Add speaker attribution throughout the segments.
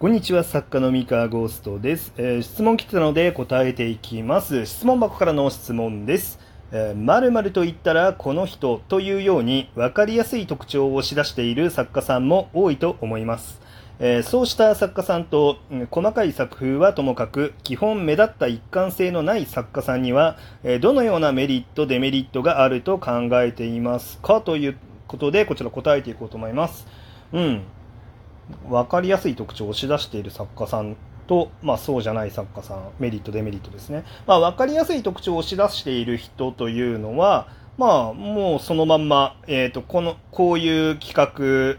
Speaker 1: こんにちは、作家の三河ゴーストです、えー質問来てたので答えていきます。質問箱からの質問です。えー〇〇と言ったらこの人というように分かりやすい特徴を押し出している作家さんも多いと思います。えーそうした作家さんと、うん細かい作風はともかく基本目立った一貫性のない作家さんには、えーどのようなメリットデメリットがあると考えていますか？ということでこちら答えていこうと思います。うん。分かりやすい特徴を押し出している作家さんと、まあ、そうじゃない作家さんメリットデメリットですね、まあ、分かりやすい特徴を押し出している人というのは、まあ、もうそのまんま、えー、とこのこういう企画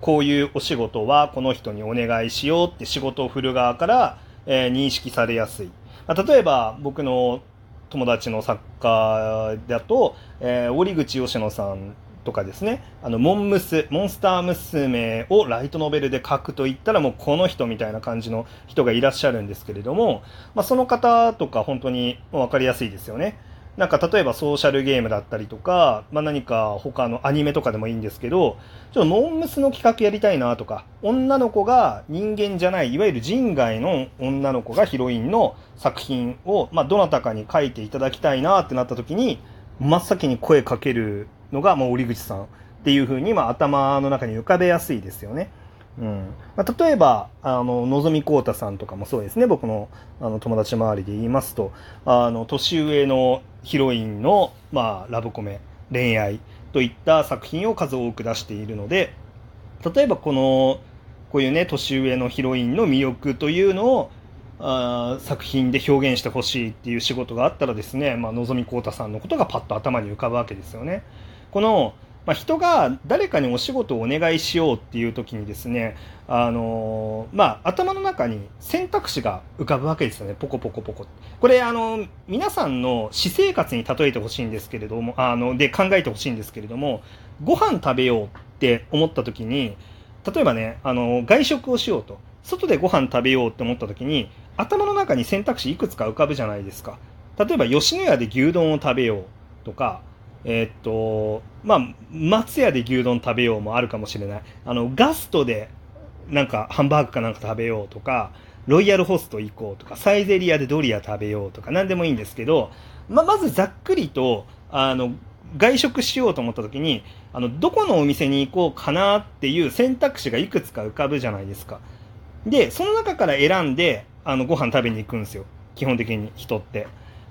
Speaker 1: こういうお仕事はこの人にお願いしようって仕事を振る側から、えー認識されやすい、まあ、例えば僕の友達の作家だと、えー折口佳乃さんとかですね、あの、モンムス、モンスター娘をライトノベルで書くと言ったらもうこの人みたいな感じの人がいらっしゃるんですけれども、まあ、その方とか本当に分かりやすいですよね。なんか例えばソーシャルゲームだったりとか、まあ、何か他のアニメとかでもいいんですけど、ちょっとモンムスの企画やりたいなとか、女の子が人間じゃない、いわゆる人外の女の子がヒロインの作品を、まあ、どなたかに書いていただきたいなってなった時に、真っ先に声かけるのが、もう折口さんっていうふうに、まあ、頭の中に浮かべやすいですよね。うんまあ、例えば、あの、のぞみこうたさんとかもそうですね、僕のあの友達周りで言いますと、あの、年上のヒロインの、まあ、ラブコメ、恋愛といった作品を数多く出しているので、例えばこの、こういうね、年上のヒロインの魅力というのを、あ作品で表現してほしいっていう仕事があったらですね、まあ、のぞみこうたさんのことがパッと頭に浮かぶわけですよね。この、まあ、人が誰かにお仕事をお願いしようっていう時にですね、あのまあ、頭の中に選択肢が浮かぶわけですよね、ポコポコポコ。これ、あの皆さんの私生活に例えてほしいんですけれども、あの、で考えてほしいんですけれども、ご飯食べようって思った時に、例えばね、あの、外食をしようと。外でご飯食べようって思った時に、頭の中に選択肢いくつか浮かぶじゃないですか。例えば、吉野家で牛丼を食べようとか、えーっと、まあ、松屋で牛丼食べようもあるかもしれない。あの、ガストで、なんか、ハンバーグかなんか食べようとか、ロイヤルホスト行こうとか、サイゼリアでドリア食べようとか、なんでもいいんですけど、ま、まずざっくりと、あの、外食しようと思った時に、あの、どこのお店に行こうかなっていう選択肢がいくつか浮かぶじゃないですか。で、その中から選んで、あの、ご飯食べに行くんですよ。基本的に人って。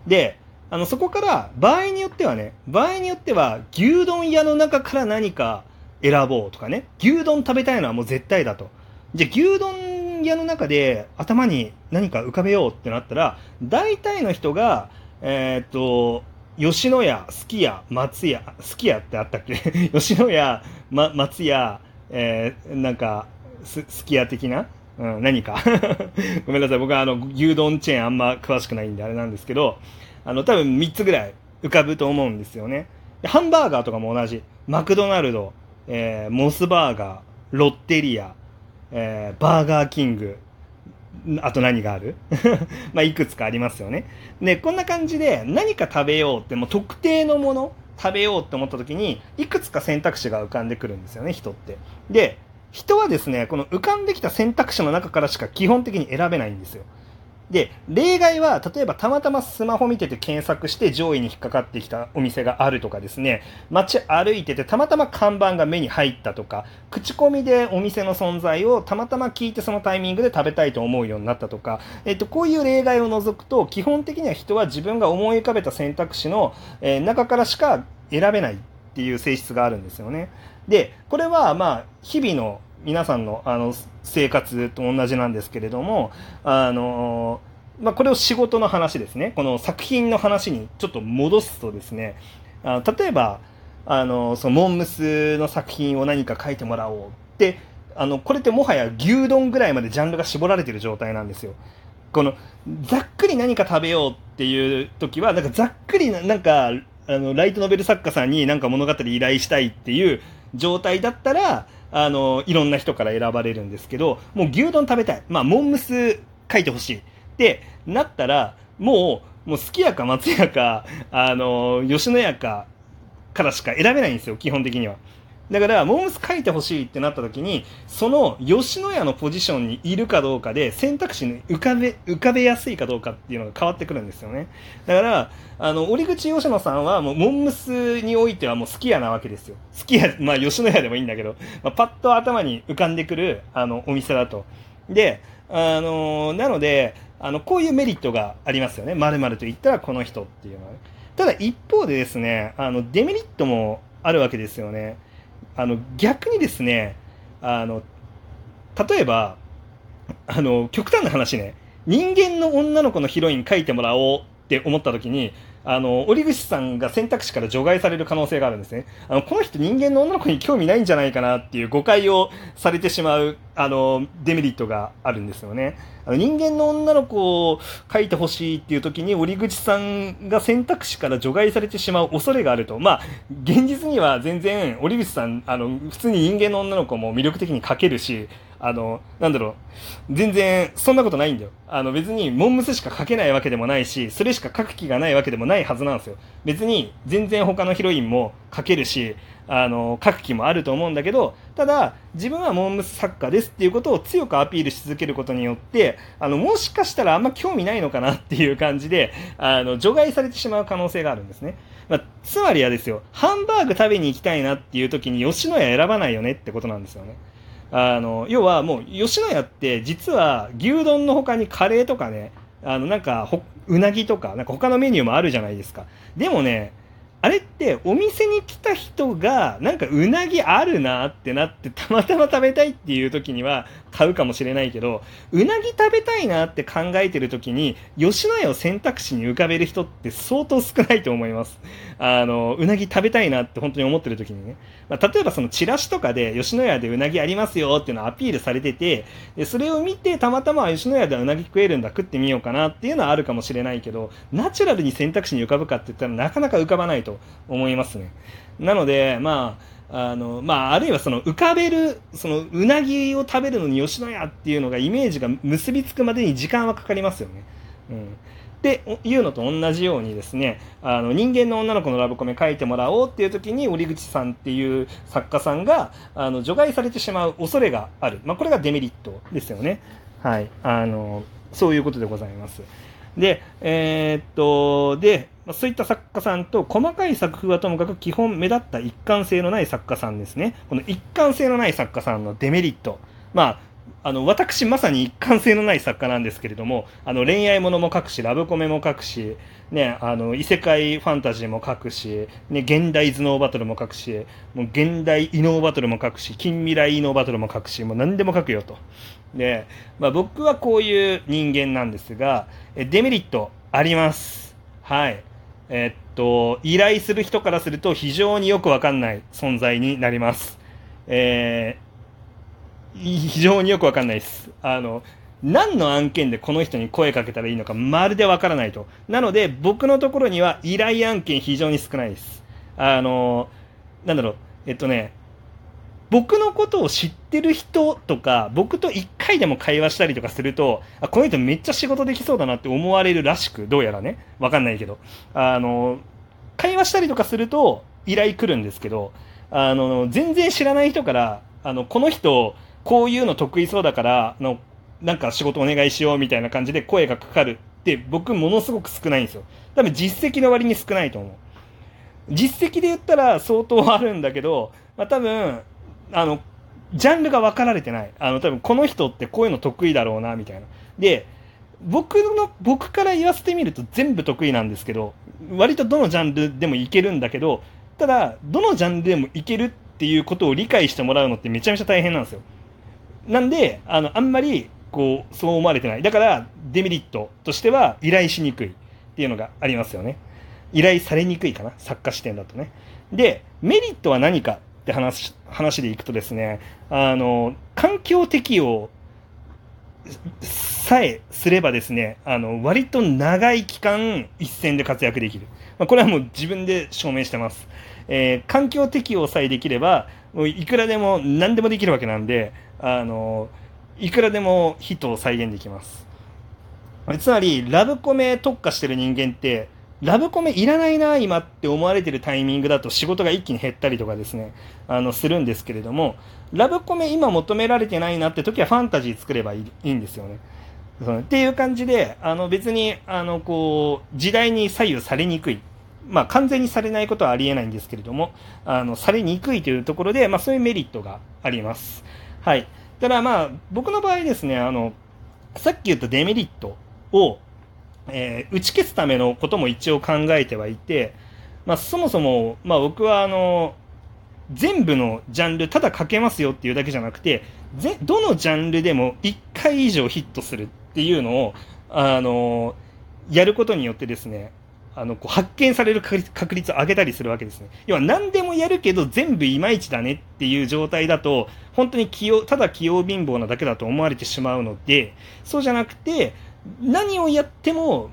Speaker 1: で、あの、そこから、場合によってはね、場合によっては、牛丼屋の中から何か選ぼうとかね、牛丼食べたいのはもう絶対だと。じゃ、牛丼屋の中で頭に何か浮かべようってなったら、大体の人が、えーっと、吉野家、すき家、松屋、すき家ってあったっけ？吉野家、ま、松屋、えーなんか、す、すき家的なうん、何か。ごめんなさい。僕はあの、牛丼チェーンあんま詳しくないんであれなんですけど、あの、多分3つぐらい浮かぶと思うんですよね。でハンバーガーとかも同じ。マクドナルド、えーモスバーガー、ロッテリア、えーバーガーキング、あと何がある？まあ、いくつかありますよね。で、こんな感じで何か食べようって、もう特定のもの食べようって思った時に、いくつか選択肢が浮かんでくるんですよね、人って。で、人はですね、この浮かんできた選択肢の中からしか基本的に選べないんですよ。で、例外は、例えばたまたまスマホ見てて検索して上位に引っかかってきたお店があるとかですね、街歩いててたまたま看板が目に入ったとか、口コミでお店の存在をたまたま聞いてそのタイミングで食べたいと思うようになったとか、えっと、こういう例外を除くと、基本的には人は自分が思い浮かべた選択肢の、え中からしか選べないっていう性質があるんですよね。で、これはまあ、日々の皆さんのあの生活と同じなんですけれども、あのまあ、これを仕事の話ですね。この作品の話にちょっと戻すとですね、あ例えば、あの、そのモンムスの作品を何か書いてもらおうって、あの、これってもはや牛丼ぐらいまでジャンルが絞られてる状態なんですよ。この、ざっくり何か食べようっていう時は、なんかざっくりな、なんか、あの、ライトノベル作家さんになんか物語依頼したいっていう状態だったら、あの、いろんな人から選ばれるんですけど、もう牛丼食べたい。まあ、モンムス書いてほしい。ってなったら、もう、もうすきやか松屋か、あの、吉野家かからしか選べないんですよ、基本的には。だから、モームス書いてほしいってなった時に、その吉野家のポジションにいるかどうかで選択肢に浮かべ、浮かべやすいかどうかっていうのが変わってくるんですよね。だから、あの、折口吉野さんはもう、モンムスにおいてはもう好き家なわけですよ。好き家、まあ吉野家でもいいんだけど、まあ、パッと頭に浮かんでくる、あの、お店だと。で、あのなので、あの、こういうメリットがありますよね。〇〇と言ったらこの人っていうのはね。ただ一方でですね、あの、デメリットもあるわけですよね。あの、逆にですね、あの、例えば、あの、極端な話ね、人間の女の子のヒロイン書いてもらおうって思った時に、あの、折口さんが選択肢から除外される可能性があるんですね。あの、この人人間の女の子に興味ないんじゃないかなっていう誤解をされてしまう、あの、デメリットがあるんですよね。あの人間の女の子を書いてほしいっていう時に折口さんが選択肢から除外されてしまう恐れがあると。まあ、現実には全然折口さん、あの、普通に人間の女の子も魅力的に書けるし、あの、なんだろう、全然、そんなことないんだよ。あの、別に、モンムスしか書けないわけでもないし、それしか書く気がないわけでもないはずなんですよ。別に、全然他のヒロインも書けるし、あの、書く気もあると思うんだけど、ただ、自分はモンムス作家ですっていうことを強くアピールし続けることによって、あの、もしかしたらあんま興味ないのかなっていう感じで、あの、除外されてしまう可能性があるんですね。まあ、つまりはですよ、ハンバーグ食べに行きたいなっていう時に吉野家選ばないよねってことなんですよね。あの要はもう吉野家って実は牛丼のほかにカレーとかねあのなんかうなぎとかなんか他のメニューもあるじゃないですか。でもねあれってお店に来た人がなんかうなぎあるなってなってたまたま食べたいっていう時には買うかもしれないけどうなぎ食べたいなって考えてる時に吉野家を選択肢に浮かべる人って相当少ないと思います。あのうなぎ食べたいなって本当に思ってる時にね、まあ、例えばそのチラシとかで吉野家でうなぎありますよっていうのをアピールされててでそれを見てたまたま吉野家ではうなぎ食えるんだ食ってみようかなっていうのはあるかもしれないけどナチュラルに選択肢に浮かぶかって言ったらなかなか浮かばないと思いますねなのでまああの、まあ、あるいはその浮かべる、そのうなぎを食べるのに吉野家っていうのがイメージが結びつくまでに時間はかかりますよね。うん。っていうのと同じようにですねあの人間の女の子のラブコメ書いてもらおうっていう時に折口さんっていう作家さんがあの除外されてしまう恐れがある、まあ、これがデメリットですよね。はい、あのそういうことでございます。で、えー、っと、で、まそういった作家さんと細かい作風はともかく基本目立った一貫性のない作家さんですね。この一貫性のない作家さんのデメリット。まあ、あの、私まさに一貫性のない作家なんですけれども、あの、恋愛ものも書くし、ラブコメも書くし、ね、あの、異世界ファンタジーも書くし、ね、現代頭脳バトルも書くし、もう現代異能バトルも書くし、近未来異能バトルも書くし、もう何でも書くよと。で、まあ僕はこういう人間なんですが、デメリットあります。はい。えっと、依頼する人からすると非常によくわかんない存在になります。えー、非常によくわかんないです。あの、何の案件でこの人に声かけたらいいのかまるでわからないと。なので、僕のところには依頼案件非常に少ないです。あの、なんだろう、えっとね、僕のことを知ってる人とか、僕と一回でも会話したりとかすると、あ、この人めっちゃ仕事できそうだなって思われるらしく、どうやらね。わかんないけど。あの、会話したりとかすると依頼来るんですけど、あの、全然知らない人から、あの、この人、こういうの得意そうだから、あの、なんか仕事お願いしようみたいな感じで声がかかるって僕ものすごく少ないんですよ。多分実績の割に少ないと思う。実績で言ったら相当あるんだけど、まあ、多分あの、ジャンルが分かられてない。あの、多分この人ってこういうの得意だろうな、みたいな。で、僕の、僕から言わせてみると全部得意なんですけど、割とどのジャンルでもいけるんだけど、ただ、どのジャンルでもいけるっていうことを理解してもらうのってめちゃめちゃ大変なんですよ。なんで、あの、あんまり、こう、そう思われてない。だから、デメリットとしては、依頼しにくいっていうのがありますよね。依頼されにくいかな。作家視点だとね。で、メリットは何かって話、話でいくとですね、あの、環境適応さえすればですね、あの、割と長い期間一戦で活躍できる。まあ、これはもう自分で証明してます。えー、環境適応さえできれば、もういくらでも何でもできるわけなんで、あの、いくらでもヒットを再現できます。つまり、ラブコメ特化してる人間って、ラブコメいらないな、今って思われてるタイミングだと仕事が一気に減ったりとかですね、あの、するんですけれども、ラブコメ今求められてないなって時はファンタジー作ればいいいいんですよね。っていう感じで、あの別に、あの、こう、時代に左右されにくい。まあ、完全にされないことはありえないんですけれども、あの、されにくいというところで、まあ、そういうメリットがあります。はい。ただまあ、僕の場合ですね、あの、さっき言ったデメリットを、えー、打ち消すためのことも一応考えてはいて、まあ、そもそも、まあ、僕はあの全部のジャンルただ書けますよっていうだけじゃなくてぜどのジャンルでも1回以上ヒットするっていうのをあのやることによってですねあのこう発見される確率を上げたりするわけですね。要は何でもやるけど全部いまいちだねっていう状態だと本当に器用ただ器用貧乏なだけだと思われてしまうのでそうじゃなくて何をやっても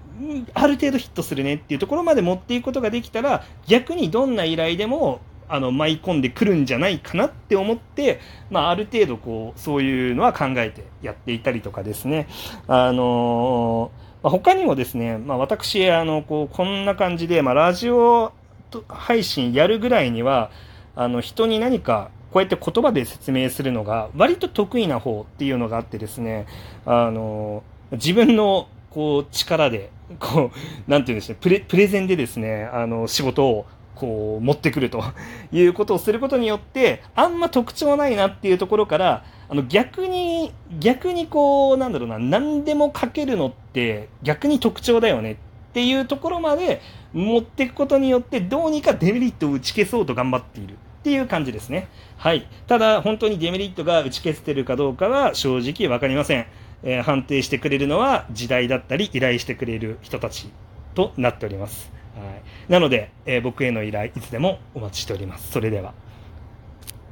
Speaker 1: ある程度ヒットするねっていうところまで持っていくことができたら逆にどんな依頼でもあの舞い込んでくるんじゃないかなって思って、まあ、ある程度こうそういうのは考えてやっていたりとかですね、あのま、他にもですね、まあ、私あのこうこんな感じで、まあ、ラジオ配信やるぐらいにはあの人に何かこうやって言葉で説明するのが割と得意な方っていうのがあってですね、あの自分のこう力で、こう、なんていうんですか、プレプレゼンでですね、あの、仕事をこう持ってくると いうことをすることによって、あんま特徴ないなっていうところから、あの逆に、逆にこう、なんだろうな、何でも書けるのって逆に特徴だよねっていうところまで持っていくことによって、どうにかデメリットを打ち消そうと頑張っている。っていう感じですね。はい。ただ、本当にデメリットが打ち消せてるかどうかは正直わかりません。えー、判定してくれるのは時代だったり依頼してくれる人たちとなっております。はい、なので、えー、僕への依頼いつでもお待ちしております。それでは。